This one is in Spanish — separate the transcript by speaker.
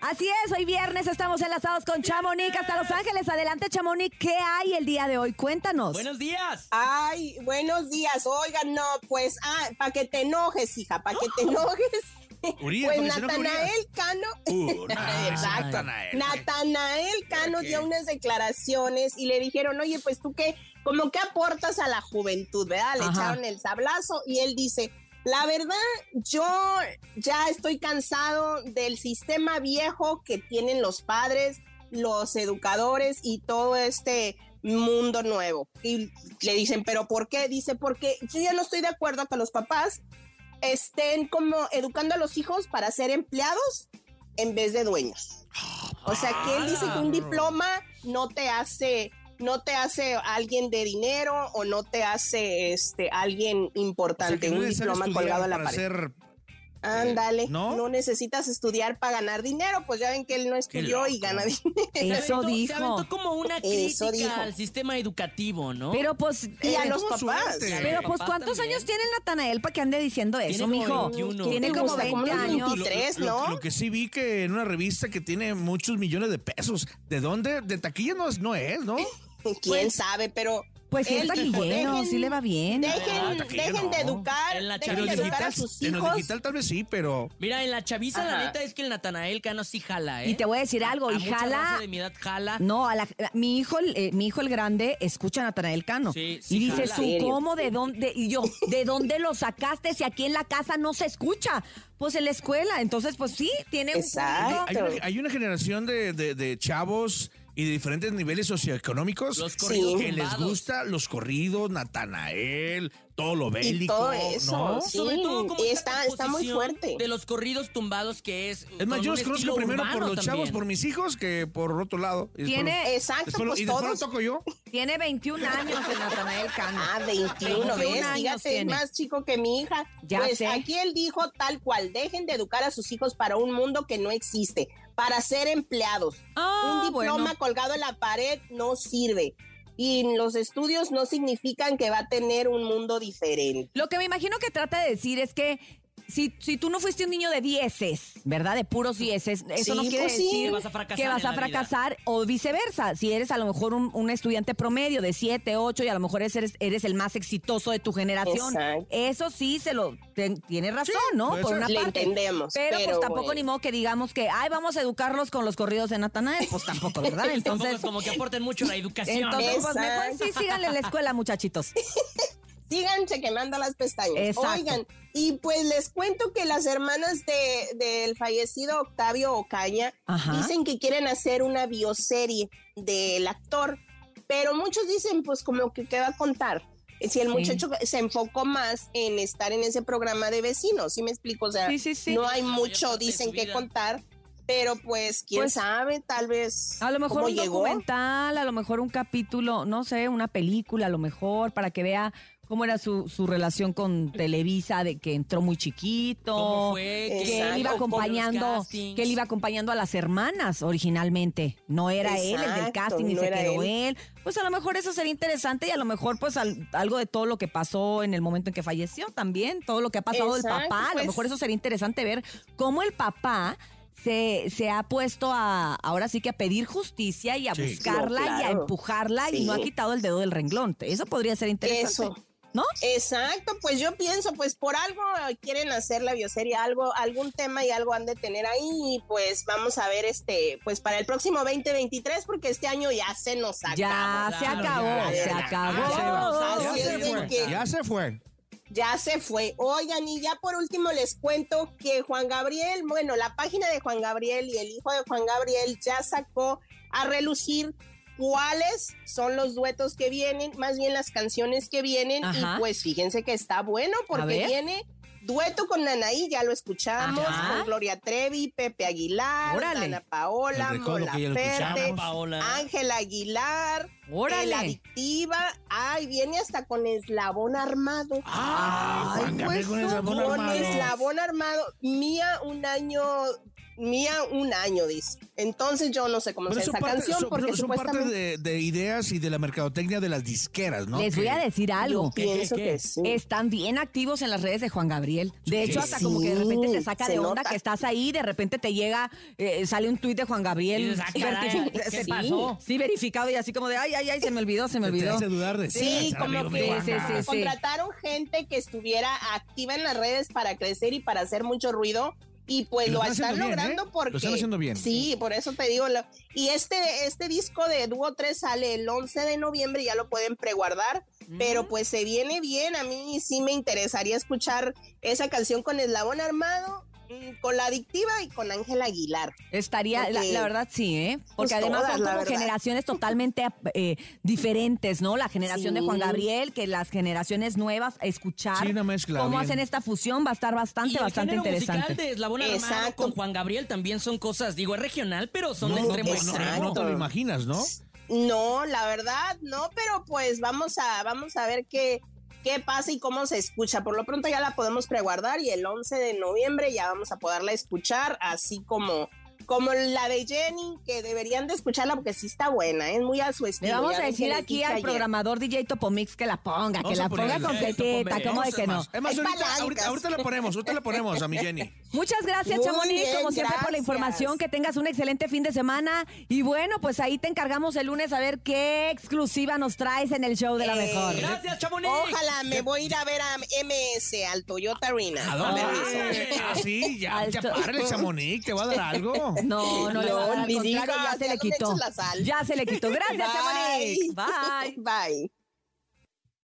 Speaker 1: Así es, hoy viernes estamos enlazados con Chamonix hasta Los Ángeles. Adelante, Chamonix, ¿qué hay el día de hoy? Cuéntanos.
Speaker 2: Buenos días.
Speaker 3: Ay, buenos días. Oigan, no, pues, ah, para que te enojes, hija, para que te enojes.
Speaker 4: Urias,
Speaker 3: pues
Speaker 4: porque si no, ¿qué
Speaker 3: Natanael Cano,
Speaker 4: Uh. Natanael.
Speaker 3: Natanael Cano dio unas declaraciones y le dijeron, oye, pues tú qué, como que aportas a la juventud, ¿verdad? Le
Speaker 1: Ajá.
Speaker 3: echaron el sablazo y él dice, la verdad, yo ya estoy cansado del sistema viejo que tienen los padres, los educadores y todo este mundo nuevo. Y le dicen, ¿pero por qué? Dice, porque yo ya no estoy de acuerdo que los papás estén como educando a los hijos para ser empleados en vez de dueños. O sea, que él dice que un diploma no te hace no te hace alguien de dinero o no te hace este alguien
Speaker 4: O sea,
Speaker 3: importante,
Speaker 4: no
Speaker 3: un diploma colgado a la pared.
Speaker 4: ser-
Speaker 3: Ándale,
Speaker 4: ¿no?
Speaker 3: ¿no? necesitas estudiar para ganar dinero, pues ya ven que él no estudió y gana dinero.
Speaker 2: Se
Speaker 1: Eso
Speaker 2: aventó- Se
Speaker 1: dijo.
Speaker 2: aventó como una
Speaker 3: Eso
Speaker 2: crítica
Speaker 3: dijo.
Speaker 2: al sistema educativo, ¿no?
Speaker 1: Pero pues,
Speaker 3: Y a
Speaker 1: eh,
Speaker 3: los papás.
Speaker 4: suerte.
Speaker 1: pero pues, ¿cuántos
Speaker 2: también.
Speaker 1: años tiene el Natanael para que ande diciendo eso,
Speaker 2: Tiene como
Speaker 1: mijo?
Speaker 2: 21.
Speaker 1: Tiene
Speaker 3: ¿Te
Speaker 1: como
Speaker 3: gusta?
Speaker 1: 20
Speaker 3: Como unos
Speaker 1: años.
Speaker 3: 23,
Speaker 4: lo,
Speaker 3: ¿no?
Speaker 4: lo que sí vi que en una revista que tiene muchos millones de pesos. ¿De dónde? De taquilla no es, no es ¿no?
Speaker 3: Quién sabe, pero
Speaker 1: Pues sí,
Speaker 3: él
Speaker 1: está
Speaker 3: dijo,
Speaker 1: lleno,
Speaker 3: dejen-
Speaker 1: sí le va bien.
Speaker 4: Ah,
Speaker 3: Dejen, dejen de educar,
Speaker 2: En la
Speaker 3: dejen de
Speaker 4: en
Speaker 3: educar a
Speaker 4: lo digital tal vez sí, pero...
Speaker 2: Mira, en la chaviza, la neta es que el Natanael Cano sí jala, ¿eh?
Speaker 1: Y te voy a decir algo,
Speaker 2: a
Speaker 1: y
Speaker 2: mucha
Speaker 1: jala-
Speaker 2: de mi edad jala.
Speaker 1: No, a la- a- mi hijo, el- eh, mi hijo el grande escucha a Natanael Cano
Speaker 2: Sí, sí
Speaker 1: y dice
Speaker 2: jala.
Speaker 1: su cómo de dónde y yo de dónde lo sacaste si aquí en la casa no se escucha, pues en la escuela, entonces pues sí tiene un
Speaker 3: Exacto.
Speaker 1: punto.
Speaker 4: Hay una, hay una generación de, de- de chavos y de diferentes niveles socioeconómicos
Speaker 2: Los corridos
Speaker 4: que les gusta los corridos, Natanael, todo lo
Speaker 3: Y
Speaker 4: bélico,
Speaker 3: todo eso,
Speaker 4: ¿no?
Speaker 3: sí.
Speaker 2: Sobre todo como
Speaker 3: está- está muy fuerte.
Speaker 2: De los corridos tumbados que es.
Speaker 4: Es más, yo los conozco primero por los chavos, por mis hijos, que por otro lado. Después
Speaker 1: Tiene-
Speaker 3: Exacto,
Speaker 4: después
Speaker 3: pues
Speaker 4: y después lo
Speaker 3: todos.
Speaker 4: toco yo.
Speaker 1: Tiene 21 años el Natanael Cano.
Speaker 3: Ah, 21,
Speaker 1: 21
Speaker 3: ¿ves?
Speaker 1: años
Speaker 3: Fíjate, es más chico que mi hija.
Speaker 1: Ya
Speaker 3: pues
Speaker 1: sé.
Speaker 3: aquí él dijo tal cual, dejen de educar a sus hijos para un mundo que no existe, para ser empleados.
Speaker 1: Ah,
Speaker 3: un diploma
Speaker 1: bueno.
Speaker 3: colgado en la pared no sirve. Y los estudios no significan que va a tener un mundo diferente.
Speaker 1: Lo que me imagino que trata de decir es que si, si tú no fuiste un niño de dieces, ¿verdad? De puros dieces, eso
Speaker 3: Sí,
Speaker 1: no quiere
Speaker 3: pues sí.
Speaker 1: decir
Speaker 2: Que vas a fracasar
Speaker 1: que vas
Speaker 2: en
Speaker 1: a
Speaker 2: la vida.
Speaker 1: fracasar o viceversa. Si eres a lo mejor un, un estudiante promedio de 7, 8 y a lo mejor eres, eres el más exitoso de tu generación,
Speaker 3: Exacto.
Speaker 1: eso sí se lo te- tiene razón, ¿no?
Speaker 4: puede
Speaker 1: Por una
Speaker 3: Le
Speaker 1: parte.
Speaker 3: entendemos,
Speaker 1: Pero,
Speaker 3: pero
Speaker 1: pues tampoco
Speaker 3: bueno.
Speaker 1: ni modo que digamos que, ay, vamos a educarlos con los corridos de Natanael. Pues tampoco, ¿verdad?
Speaker 2: Tampoco
Speaker 1: Entonces,
Speaker 2: es como que aporten mucho a la educación.
Speaker 1: entonces pues mejor sí síganle en la escuela, muchachitos.
Speaker 3: Síganse quemando las pestañas.
Speaker 1: Exacto.
Speaker 3: Oigan, y pues les cuento que las hermanas de, del fallecido Octavio Ocaña
Speaker 1: Ajá.
Speaker 3: dicen que quieren hacer una bioserie del actor, pero muchos dicen pues como que qué va a contar. Si el
Speaker 1: Sí.
Speaker 3: muchacho se enfocó más en estar en ese programa de vecinos, ¿sí me explico? O sea,
Speaker 1: Sí, sí, sí.
Speaker 3: no hay mucho,
Speaker 2: de
Speaker 3: dicen que contar, pero pues quién
Speaker 1: Pues,
Speaker 3: sabe, tal vez
Speaker 1: A lo mejor un
Speaker 3: llegó.
Speaker 1: documental, a lo mejor un capítulo, no sé, una película, a lo mejor, para que vea cómo era su, su relación con Televisa, de que entró muy chiquito.
Speaker 2: ¿Cómo fue?
Speaker 1: Que él iba acompañando, que él iba acompañando a las hermanas originalmente. No era él el del casting ni
Speaker 3: no
Speaker 1: se quedó
Speaker 3: él.
Speaker 1: él. Pues a lo mejor eso sería interesante y a lo mejor pues al- algo de todo lo que pasó en el momento en que falleció también, todo lo que ha pasado del papá. A lo
Speaker 3: pues.
Speaker 1: mejor eso sería interesante ver cómo el papá se, se ha puesto a, ahora sí que a pedir justicia y a
Speaker 4: Sí.
Speaker 1: buscarla
Speaker 3: No,
Speaker 1: y a empujarla y no ha quitado el dedo del renglón. Eso podría ser interesante.
Speaker 3: Eso.
Speaker 1: ¿No?
Speaker 3: Exacto, pues yo pienso, pues por algo quieren hacer la bioserie, algo, algún tema y algo han de tener ahí, y pues vamos a ver este, pues para el próximo 2023, porque este año ya se nos acabó.
Speaker 1: Ya se acabó,
Speaker 3: ya,
Speaker 1: se
Speaker 3: ya,
Speaker 1: acabó.
Speaker 4: Se
Speaker 3: que-
Speaker 4: ya se fue.
Speaker 3: Ya se fue. Oigan, y ya por último les cuento que Juan Gabriel, bueno, la página de Juan Gabriel y el hijo de Juan Gabriel ya sacó a relucir cuáles son los duetos que vienen, más bien las canciones que vienen.
Speaker 1: Ajá.
Speaker 3: Y pues fíjense que está bueno porque viene dueto con Anaí, ya lo escuchamos,
Speaker 1: Ajá.
Speaker 3: con Gloria Trevi, Pepe Aguilar,
Speaker 1: Órale.
Speaker 3: Ana Paola,
Speaker 4: El
Speaker 3: Mola Ferte. Ángela Aguilar,
Speaker 1: Órale.
Speaker 3: La Adictiva, ay, viene hasta con Eslabón Armado.
Speaker 4: Ah,
Speaker 1: Ay, pues,
Speaker 4: con el
Speaker 1: su
Speaker 4: eslabón
Speaker 3: Con
Speaker 4: armado.
Speaker 3: eslabón armado. Mía, un año mía un año, dice. Entonces yo no sé cómo
Speaker 4: Bueno,
Speaker 3: sea
Speaker 4: son
Speaker 3: esa
Speaker 4: parte,
Speaker 3: canción
Speaker 4: son-
Speaker 3: porque
Speaker 4: son parte
Speaker 3: supuestamente
Speaker 4: de, de ideas y de la mercadotecnia de las disqueras, ¿no?
Speaker 1: Les voy a decir algo.
Speaker 3: yo pienso
Speaker 2: qué, qué?
Speaker 3: que sí.
Speaker 1: Están bien activos en las redes de Juan Gabriel. De hecho,
Speaker 3: Sí.
Speaker 1: hasta como que de repente te saca
Speaker 3: se
Speaker 1: de onda
Speaker 3: nota.
Speaker 1: que estás ahí, de repente te llega, eh, sale un tuit de Juan Gabriel.
Speaker 2: ah, ¿qué
Speaker 1: sí,
Speaker 2: pasó?
Speaker 1: Sí, verificado y así como de, ay, ay, ay, se me olvidó, se me
Speaker 4: Te
Speaker 1: olvidó.
Speaker 4: dudar de
Speaker 3: Sí, como
Speaker 4: amigo
Speaker 3: que contrataron gente que estuviera activa en las redes para crecer y para hacer mucho ruido. Y pues
Speaker 4: Y lo
Speaker 3: lo,
Speaker 4: están
Speaker 3: están
Speaker 4: haciendo bien,
Speaker 3: logrando
Speaker 4: ¿eh?
Speaker 3: porque.
Speaker 4: Lo están haciendo bien.
Speaker 3: Sí, por eso te digo. lo- y este, este disco de Dúo 3 sale el 11 de noviembre, ya lo pueden preguardar. Pero pues se viene bien. A mí sí me interesaría escuchar esa canción con Eslabón Armado, con La Adictiva y con Ángel Aguilar.
Speaker 1: Estaría, la,
Speaker 3: Porque-
Speaker 1: la verdad sí, ¿eh? Porque
Speaker 3: Pues
Speaker 1: además
Speaker 3: todas,
Speaker 1: son como generaciones totalmente eh, diferentes, ¿no? La generación de Juan. Gabriel, que las generaciones nuevas, escuchar
Speaker 4: Sí, una mezcla
Speaker 1: cómo
Speaker 4: bien.
Speaker 1: hacen esta fusión va a estar bastante,
Speaker 2: Y el
Speaker 1: bastante interesante.
Speaker 2: musical de Eslabón Armado con Juan Gabriel también son cosas, digo, es regional, pero son de extremo extremo.
Speaker 4: no te lo imaginas, ¿no?
Speaker 3: No, la verdad, no, pero pues vamos a, vamos a ver qué, qué pasa y cómo se escucha. Por lo pronto ya la podemos preguardar y el 11 de noviembre ya vamos a poderla escuchar, así como, como la de Jenny, que deberían de escucharla porque sí está buena, es muy a su
Speaker 1: Le
Speaker 3: estilo.
Speaker 1: vamos
Speaker 3: ya
Speaker 1: a decir aquí al
Speaker 3: ayer.
Speaker 1: programador DJ Topomix que la ponga, que
Speaker 4: Vamos
Speaker 1: la ponga
Speaker 4: ponerla.
Speaker 1: completita, ¿cómo de
Speaker 4: Vamos,
Speaker 1: que no?
Speaker 4: Es más, ahorita, ahorita, ahorita la ponemos, ahorita la ponemos a mi Jenny.
Speaker 1: Muchas gracias,
Speaker 3: Muy
Speaker 1: Chamonix,
Speaker 3: bien,
Speaker 1: como siempre, por la información. Que tengas un excelente fin de semana. Y bueno, pues ahí te encargamos el lunes a ver qué exclusiva nos traes en el show de la
Speaker 3: Eh,
Speaker 1: mejor.
Speaker 2: Gracias, Chamonix.
Speaker 3: Ojalá me voy a ir a ver a MS, al Toyota Arena.
Speaker 4: ¿A dónde?
Speaker 3: Permiso.
Speaker 4: Ah, sí, ya, ya párale, Chamonix, te va a dar algo.
Speaker 1: No, no, le va a dar, al contrario, ya se
Speaker 3: ya
Speaker 1: le
Speaker 3: no le
Speaker 1: quitó. Ya se le quitó. Gracias, Chamonix. Bye.
Speaker 3: Bye.